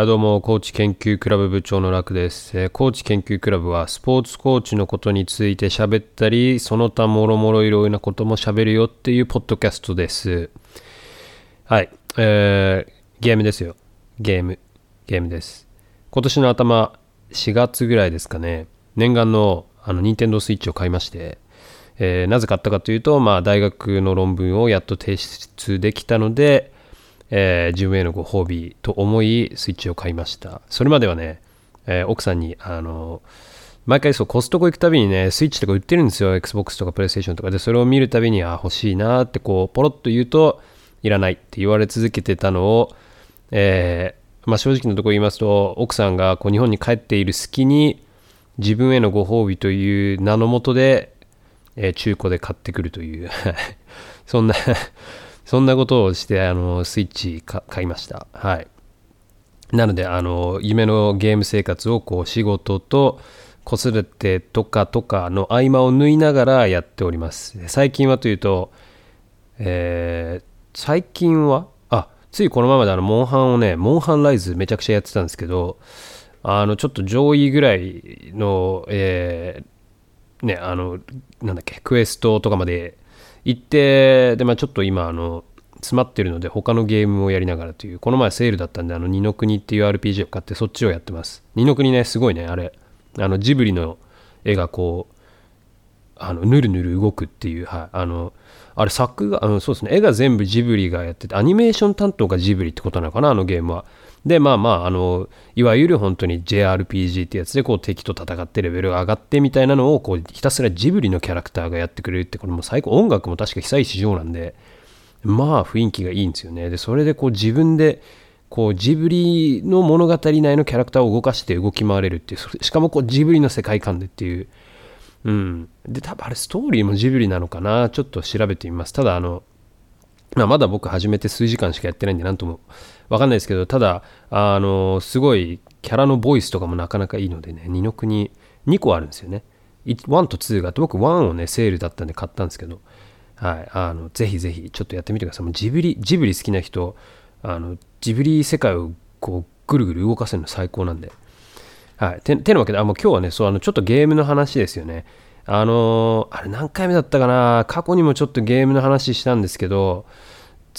あどうも、コーチ研究クラブ部長の楽です。えーコーチ研究クラブは、スポーツコーチのことについて喋ったり、その他もろもろいろいろなことも喋るよっていうポッドキャストです。はい、えーゲームですよ。ゲーム。ゲームです。今年の頭、4月ぐらいですかね、念願のあの、任天堂スイッチを買いまして、えーなぜ買ったかというと、まあ、大学の論文をやっと提出できたので、えー自分へのご褒美と思いスイッチを買いました。それまではね、えー奥さんにあの毎回そうコストコ行くたびにねスイッチとか売ってるんですよ。XBOX とか PlayStation とか。でそれを見るたびにあ欲しいなってこうポロッと言うといらないって言われ続けてたのを、えーまあ、正直なところ言いますと奥さんがこう日本に帰っている隙に自分へのご褒美という名のもとで、えー中古で買ってくるという。そんなそんなことをしてあのスイッチ買いました。はい。なのであの夢のゲーム生活をこう仕事と子育てとかとかの合間を縫いながらやっております。最近はというと、えー最近は？あついこのままであのモンハンをねモンハンライズめちゃくちゃやってたんですけどあのちょっと上位ぐらいの、えーねあのなんだっけクエストとかまで行ってで、まあ、ちょっと今あの詰まってるので他のゲームをやりながらというこの前セールだったんであの二の国っていう RPG を買ってそっちをやってます。二の国ねすごいねあれ。あのジブリの絵がこうあのぬるぬる動くっていう、はい、あのあれ作画あのそうですね。絵が全部ジブリがやっててアニメーション担当がジブリってことなのかなあのゲームは。でまあまああのいわゆる本当に JRPG ってやつでこう敵と戦ってレベルが上がってみたいなのをこうひたすらジブリのキャラクターがやってくれるってこれもう最高。音楽も確か久石譲なんでまあ雰囲気がいいんですよね。でそれでこう自分でこうジブリの物語内のキャラクターを動かして動き回れるっていうしかもこうジブリの世界観でっていう。うん、で多分あれストーリーもジブリなのかな？ちょっと調べてみます。ただあの、まあ、まだ僕始めて数時間しかやってないんで何とも分かんないですけどただあのすごいキャラのボイスとかもなかなかいいのでね二の国2個あるんですよね1と2があって僕1をねセールだったんで買ったんですけどはいあのぜひぜひちょっとやってみてくださいもうジブリジブリ好きな人あのジブリ世界をこうぐるぐる動かせるの最高なんではい。ててなわけで、あ、もう今日はね、そう、あの、ちょっとゲームの話ですよね。あのーあれ何回目だったかな？過去にもちょっとゲームの話したんですけど、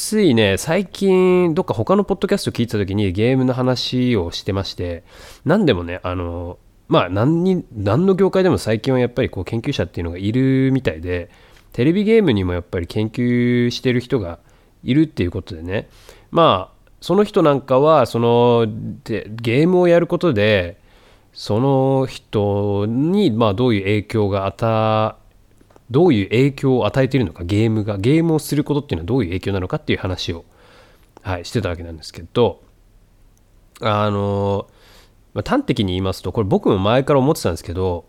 ついね、最近、どっか他のポッドキャスト聞いてた時にゲームの話をしてまして、何でもね、あのまあ、何に、何の業界でも最近はやっぱりこう研究者っていうのがいるみたいで、テレビゲームにもやっぱり研究してる人がいるっていうことでね、まあ、その人なんかは、その、でゲームをやることで、その人にまあどういう影響が与どういう影響を与えているのかゲームがゲームをすることっていうのはどういう影響なのかっていう話を、はい、してたわけなんですけどあの、まあ、端的に言いますとこれ僕も前から思ってたんですけど、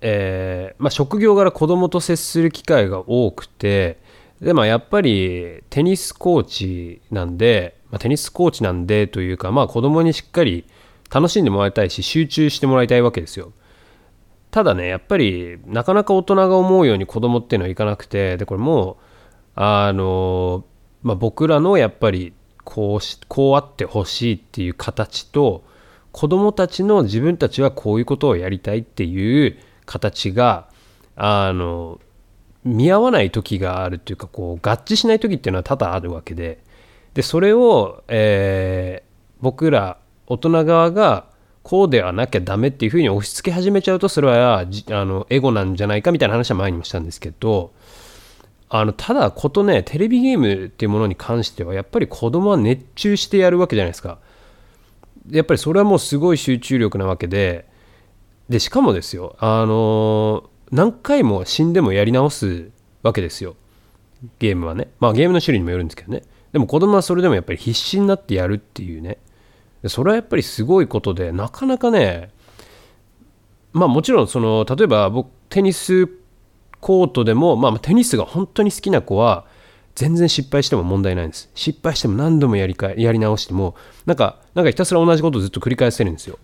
えーまあ、職業柄子供と接する機会が多くてで、まあ、やっぱりテニスコーチなんで、まあ、テニスコーチなんでというか、まあ、子供にしっかり楽しんでもらいたいし集中してもらいたいわけですよ。ただねやっぱりなかなか大人が思うように子供っていうのはいかなくてでこれもあの、まあ、僕らのやっぱりこうしこうあってほしいっていう形と子供たちの自分たちはこういうことをやりたいっていう形があの見合わない時があるというかこう合致しない時っていうのは多々あるわけで。でそれを、えー僕ら大人側がこうではなきゃダメっていうふうに押し付け始めちゃうとそれはあのエゴなんじゃないかみたいな話は前にもしたんですけどあのただことねテレビゲームっていうものに関してはやっぱり子供は熱中してやるわけじゃないですか。やっぱりそれはもうすごい集中力なわけででしかもですよあの何回も死んでもやり直すわけですよ。ゲームはね。まあゲームの種類にもよるんですけどね。でも子供はそれでもやっぱり必死になってやるっていうね。それはやっぱりすごいことでなかなかねまあもちろんその例えば僕テニスコートでも、まあ、テニスが本当に好きな子は全然失敗しても問題ないんです。失敗しても何度もやりかやり直してもなんかなんかひたすら同じことをずっと繰り返せるんですよ。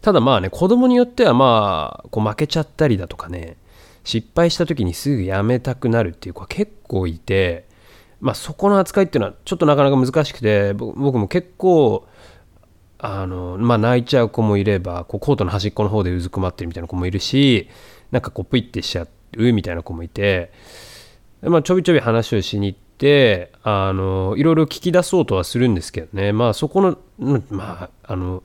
ただまあね子供によってはまあこう負けちゃったりだとかね失敗した時にすぐやめたくなるっていう子は結構いてまあそこの扱いっていうのはちょっとなかなか難しくて僕も結構あの、まあ、泣いちゃう子もいればこうコートの端っこの方でうずくまってるみたいな子もいるしなんかこうプイッてしちゃうみたいな子もいて、まあ、ちょびちょび話をしに行ってあのいろいろ聞き出そうとはするんですけどね。まあそこのまああの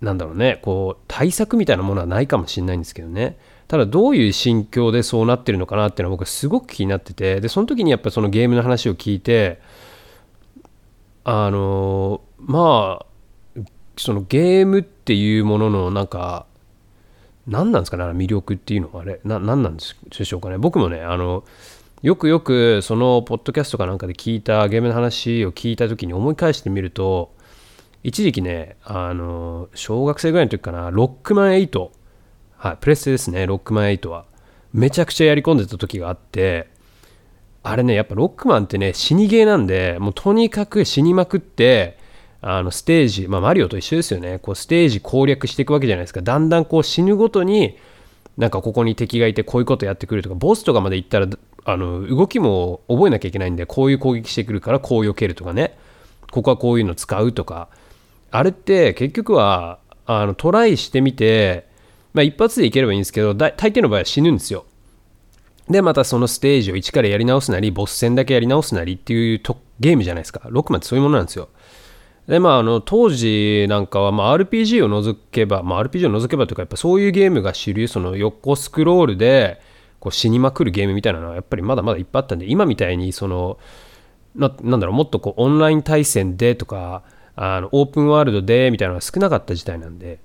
なんだろうねこう対策みたいなものはないかもしれないんですけどね。ただどういう心境でそうなってるのかなっていうのは僕はすごく気になっててでその時にやっぱそのゲームの話を聞いてあのまあそのゲームっていうもののなんか何なんですかね魅力っていうのはあれ。何なんでしょうかね。僕もねあのよくよくそのポッドキャストかなんかで聞いたゲームの話を聞いた時に思い返してみると一時期ねあの小学生ぐらいの時かなロックマン8はいプレステですねロックマン8は。めちゃくちゃやり込んでた時があってあれねやっぱロックマンってね死にゲーなんでもうとにかく死にまくってあのステージ、まあ、マリオと一緒ですよね。こうステージ攻略していくわけじゃないですか。だんだんこう死ぬごとになんかここに敵がいてこういうことやってくるとかボスとかまで行ったらあの動きも覚えなきゃいけないんでこういう攻撃してくるからこう避けるとかね。ここはこういうの使うとか。あれって結局はあのトライしてみて、まあ、一発でいければいいんですけど大抵の場合は死ぬんですよ。でまたそのステージを一からやり直すなりボス戦だけやり直すなりっていうとゲームじゃないですか。ロックマンってそういうものなんですよ。でまあ、あの当時なんかは、まあ、RPG を除けば、まあ、RPG を除けばというかやっぱそういうゲームが主流その横スクロールでこう死にまくるゲームみたいなのはやっぱりまだまだいっぱいあったんで今みたいにそのななんだろうもっとこうオンライン対戦でとかあのオープンワールドでみたいなのが少なかった時代なんで、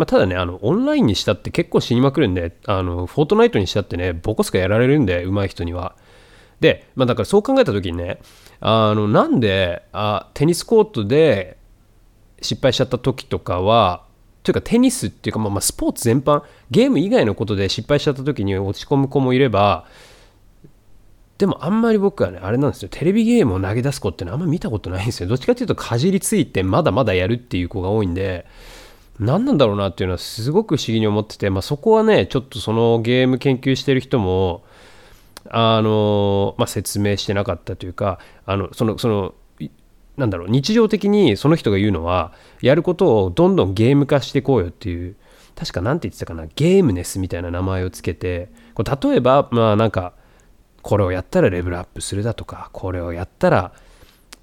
まあ、ただねあのオンラインにしたって結構死にまくるんであのフォートナイトにしたってねボコスカやられるんで上手い人には。で、まあ、だからそう考えた時にねあのなんであテニスコートで失敗しちゃった時とかはというかテニスっていうか、まあ、まあスポーツ全般ゲーム以外のことで失敗しちゃった時に落ち込む子もいればでもあんまり僕はねあれなんですよ。テレビゲームを投げ出す子ってのはあんま見たことないんですよ。どっちかっていうとかじりついてまだまだやるっていう子が多いんで何なんだろうなっていうのはすごく不思議に思ってて、まあ、そこはねちょっとそのゲーム研究してる人もあの、まあ、説明してなかったというかあのそのそのなんだろう日常的にその人が言うのはやることをどんどんゲーム化していこうよっていう確か何て言ってたかなゲームネスみたいな名前をつけてこう例えばまあなんかこれをやったらレベルアップするだとかこれをやったら、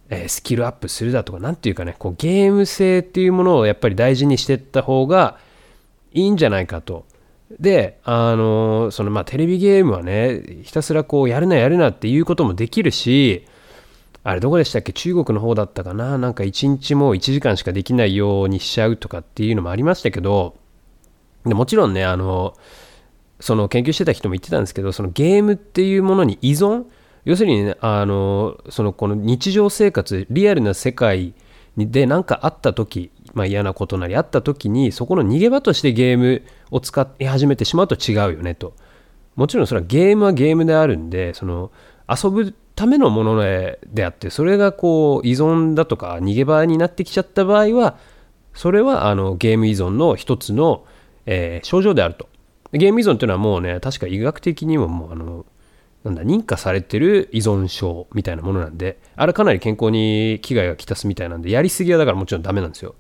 え、スキルアップするだとか何ていうかねこうゲーム性っていうものをやっぱり大事にしてった方がいいんじゃないかと。であのそのまあテレビゲームはねひたすらこうやるなやるなっていうこともできるしあれどこでしたっけ？中国の方だったかな？なんか1日も1時間しかできないようにしちゃうとかっていうのもありましたけどでもちろんねあのその研究してた人も言ってたんですけどそのゲームっていうものに依存要するに、ね、あのそのこの日常生活リアルな世界で何かあった時、まあ、嫌なことなりあった時にそこの逃げ場としてゲームを使い始めてしまうと違うよねと。もちろんそれはゲームはゲームであるんでその遊ぶためのものであってそれがこう依存だとか逃げ場になってきちゃった場合はそれはあのゲーム依存の一つの、えー、症状であると。ゲーム依存っていうのはもうね確か医学的にももうあのなんだ認可されてる依存症みたいなものなんであれかなり健康に危害がきたすみたいなんでやりすぎはだからもちろんダメなんですよ。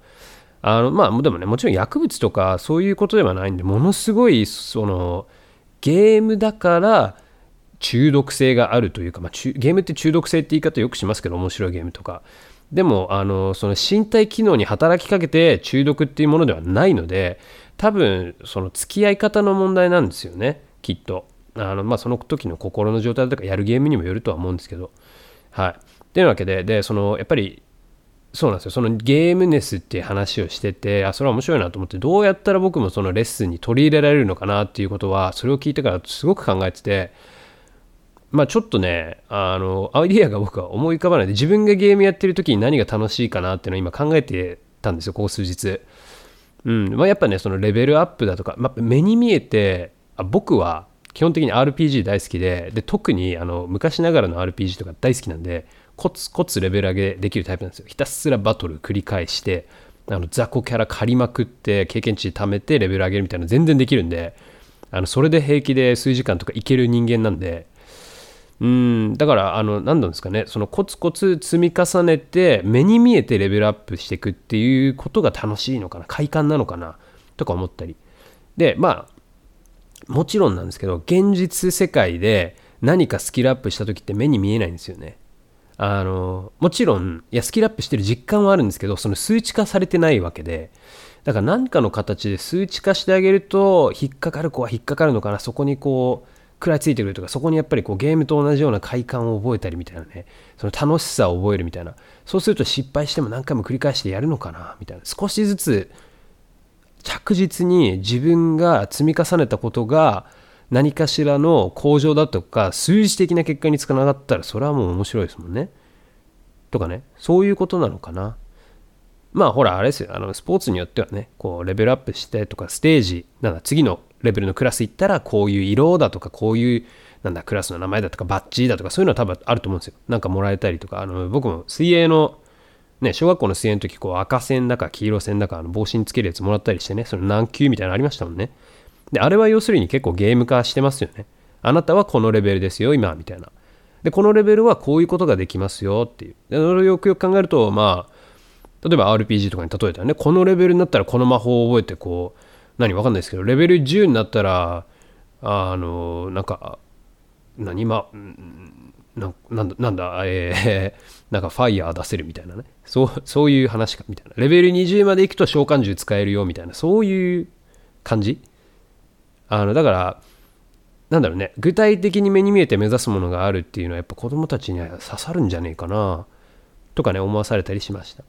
あのまあでもねもちろん薬物とかそういうことではないんでものすごいそのゲームだから中毒性があるというか、まあ、ゲームって中毒性って言い方よくしますけど面白いゲームとか。でもあのその身体機能に働きかけて中毒っていうものではないので多分その付き合い方の問題なんですよねきっと。あの、まあ、その時の心の状態とかやるゲームにもよるとは思うんですけどはいっていうわけででそのやっぱりそうなんですよそのゲームネスっていう話をしててあそれは面白いなと思ってどうやったら僕もそのレッスンに取り入れられるのかなっていうことはそれを聞いてからすごく考えててまあちょっとね、あの、アイディアが僕は思い浮かばないで、自分がゲームやってる時に何が楽しいかなっていうのを今考えてたんですよ、ここ数日。うん。まあやっぱね、そのレベルアップだとか、まあ、目に見えて、あ僕は基本的に RPG 大好きで、で、特にあの昔ながらの RPG とか大好きなんで、コツコツレベル上げできるタイプなんですよ。ひたすらバトル繰り返して、あの雑魚キャラ借りまくって経験値貯めてレベル上げるみたいなの全然できるんであのそれで平気で数時間とかいける人間なんでうんだからあの何なんですかね。そのコツコツ積み重ねて目に見えてレベルアップしていくっていうことが楽しいのかな。快感なのかな。とか思ったり。でまあもちろんなんですけど現実世界で何かスキルアップした時って目に見えないんですよね。あのもちろんいやスキルアップしてる実感はあるんですけどその数値化されてないわけで。だから何かの形で数値化してあげると引っかかる子は引っかかるのかなそこにこう食らいついてくるとかそこにやっぱりこうゲームと同じような快感を覚えたりみたいなね。その楽しさを覚えるみたいな。そうすると失敗しても何回も繰り返してやるのかなみたいな。少しずつ着実に自分が積み重ねたことが何かしらの向上だとか数字的な結果につかながったらそれはもう面白いですもんね。とかねそういうことなのかな。まあほらあれですよあのスポーツによってはねこうレベルアップしてとかステージなんだ次のレベルのクラス行ったらこういう色だとかこういうなんだクラスの名前だとかバッジだとかそういうのは多分あると思うんですよなんかもらえたりとかあの僕も水泳のね小学校の水泳の時こう赤線だか黄色線だかあの帽子につけるやつもらったりしてねその何級みたいなのありましたもんね。であれは要するに結構ゲーム化してますよね。あなたはこのレベルですよ今みたいな。でこのレベルはこういうことができますよっていう。でそれをよくよく考えるとまあ例えば RPG とかに例えたらねこのレベルになったらこの魔法を覚えてこう何わかんないですけどレベル10になったらあのなんか何今ななんだなんだえー、なんかファイヤー出せるみたいなね。そうそういう話かみたいな。レベル20までいくと召喚獣使えるよみたいな。そういう感じ？あのだからなんだろうね。具体的に目に見えて目指すものがあるっていうのはやっぱ子供たちには刺さるんじゃねえかなとかね思わされたりしました。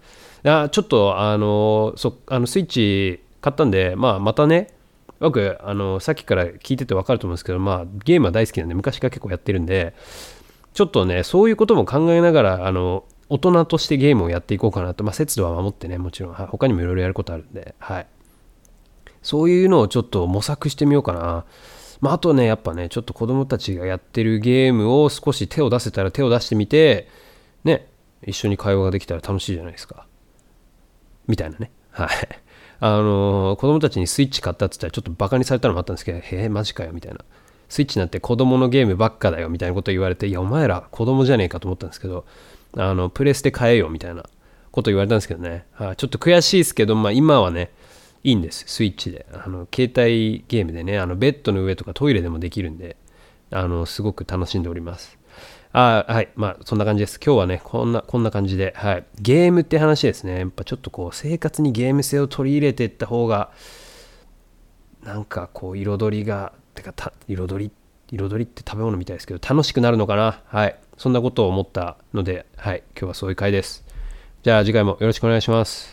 あちょっとあのそあのスイッチ買ったんで、まあ、またね、僕、あの、さっきから聞いてて分かると思うんですけど、まあ、ゲームは大好きなんで、昔から結構やってるんで、ちょっとね、そういうことも考えながら、あの、大人としてゲームをやっていこうかなと、まあ、節度は守ってね、もちろん、はい、他にもいろいろやることあるんで、はい。そういうのをちょっと模索してみようかな。まあ、あとね、やっぱね、ちょっと子供たちがやってるゲームを少し手を出せたら手を出してみて、ね、一緒に会話ができたら楽しいじゃないですか。みたいなね。はい。あの子供たちにスイッチ買ったって言ったらちょっとバカにされたのもあったんですけど、へえ、マジかよ、みたいな。スイッチなんて子供のゲームばっかだよ、みたいなこと言われて、いや、お前ら子供じゃねえかと思ったんですけど、あの、プレステ買えよ、みたいなこと言われたんですけどね。はあ、ちょっと悔しいですけど、まあ今はね、いいんです、スイッチで。あの、携帯ゲームでね、あの、ベッドの上とかトイレでもできるんで、あの、すごく楽しんでおります。あはい。まあ、そんな感じです。今日はね、こんな、こんな感じで、はい。ゲームって話ですね。やっぱちょっとこう、生活にゲーム性を取り入れていった方が、なんかこう、彩りが、てか、た彩り、彩りって食べ物みたいですけど、楽しくなるのかな？はい。そんなことを思ったので、はい。今日はそういう回です。じゃあ次回もよろしくお願いします。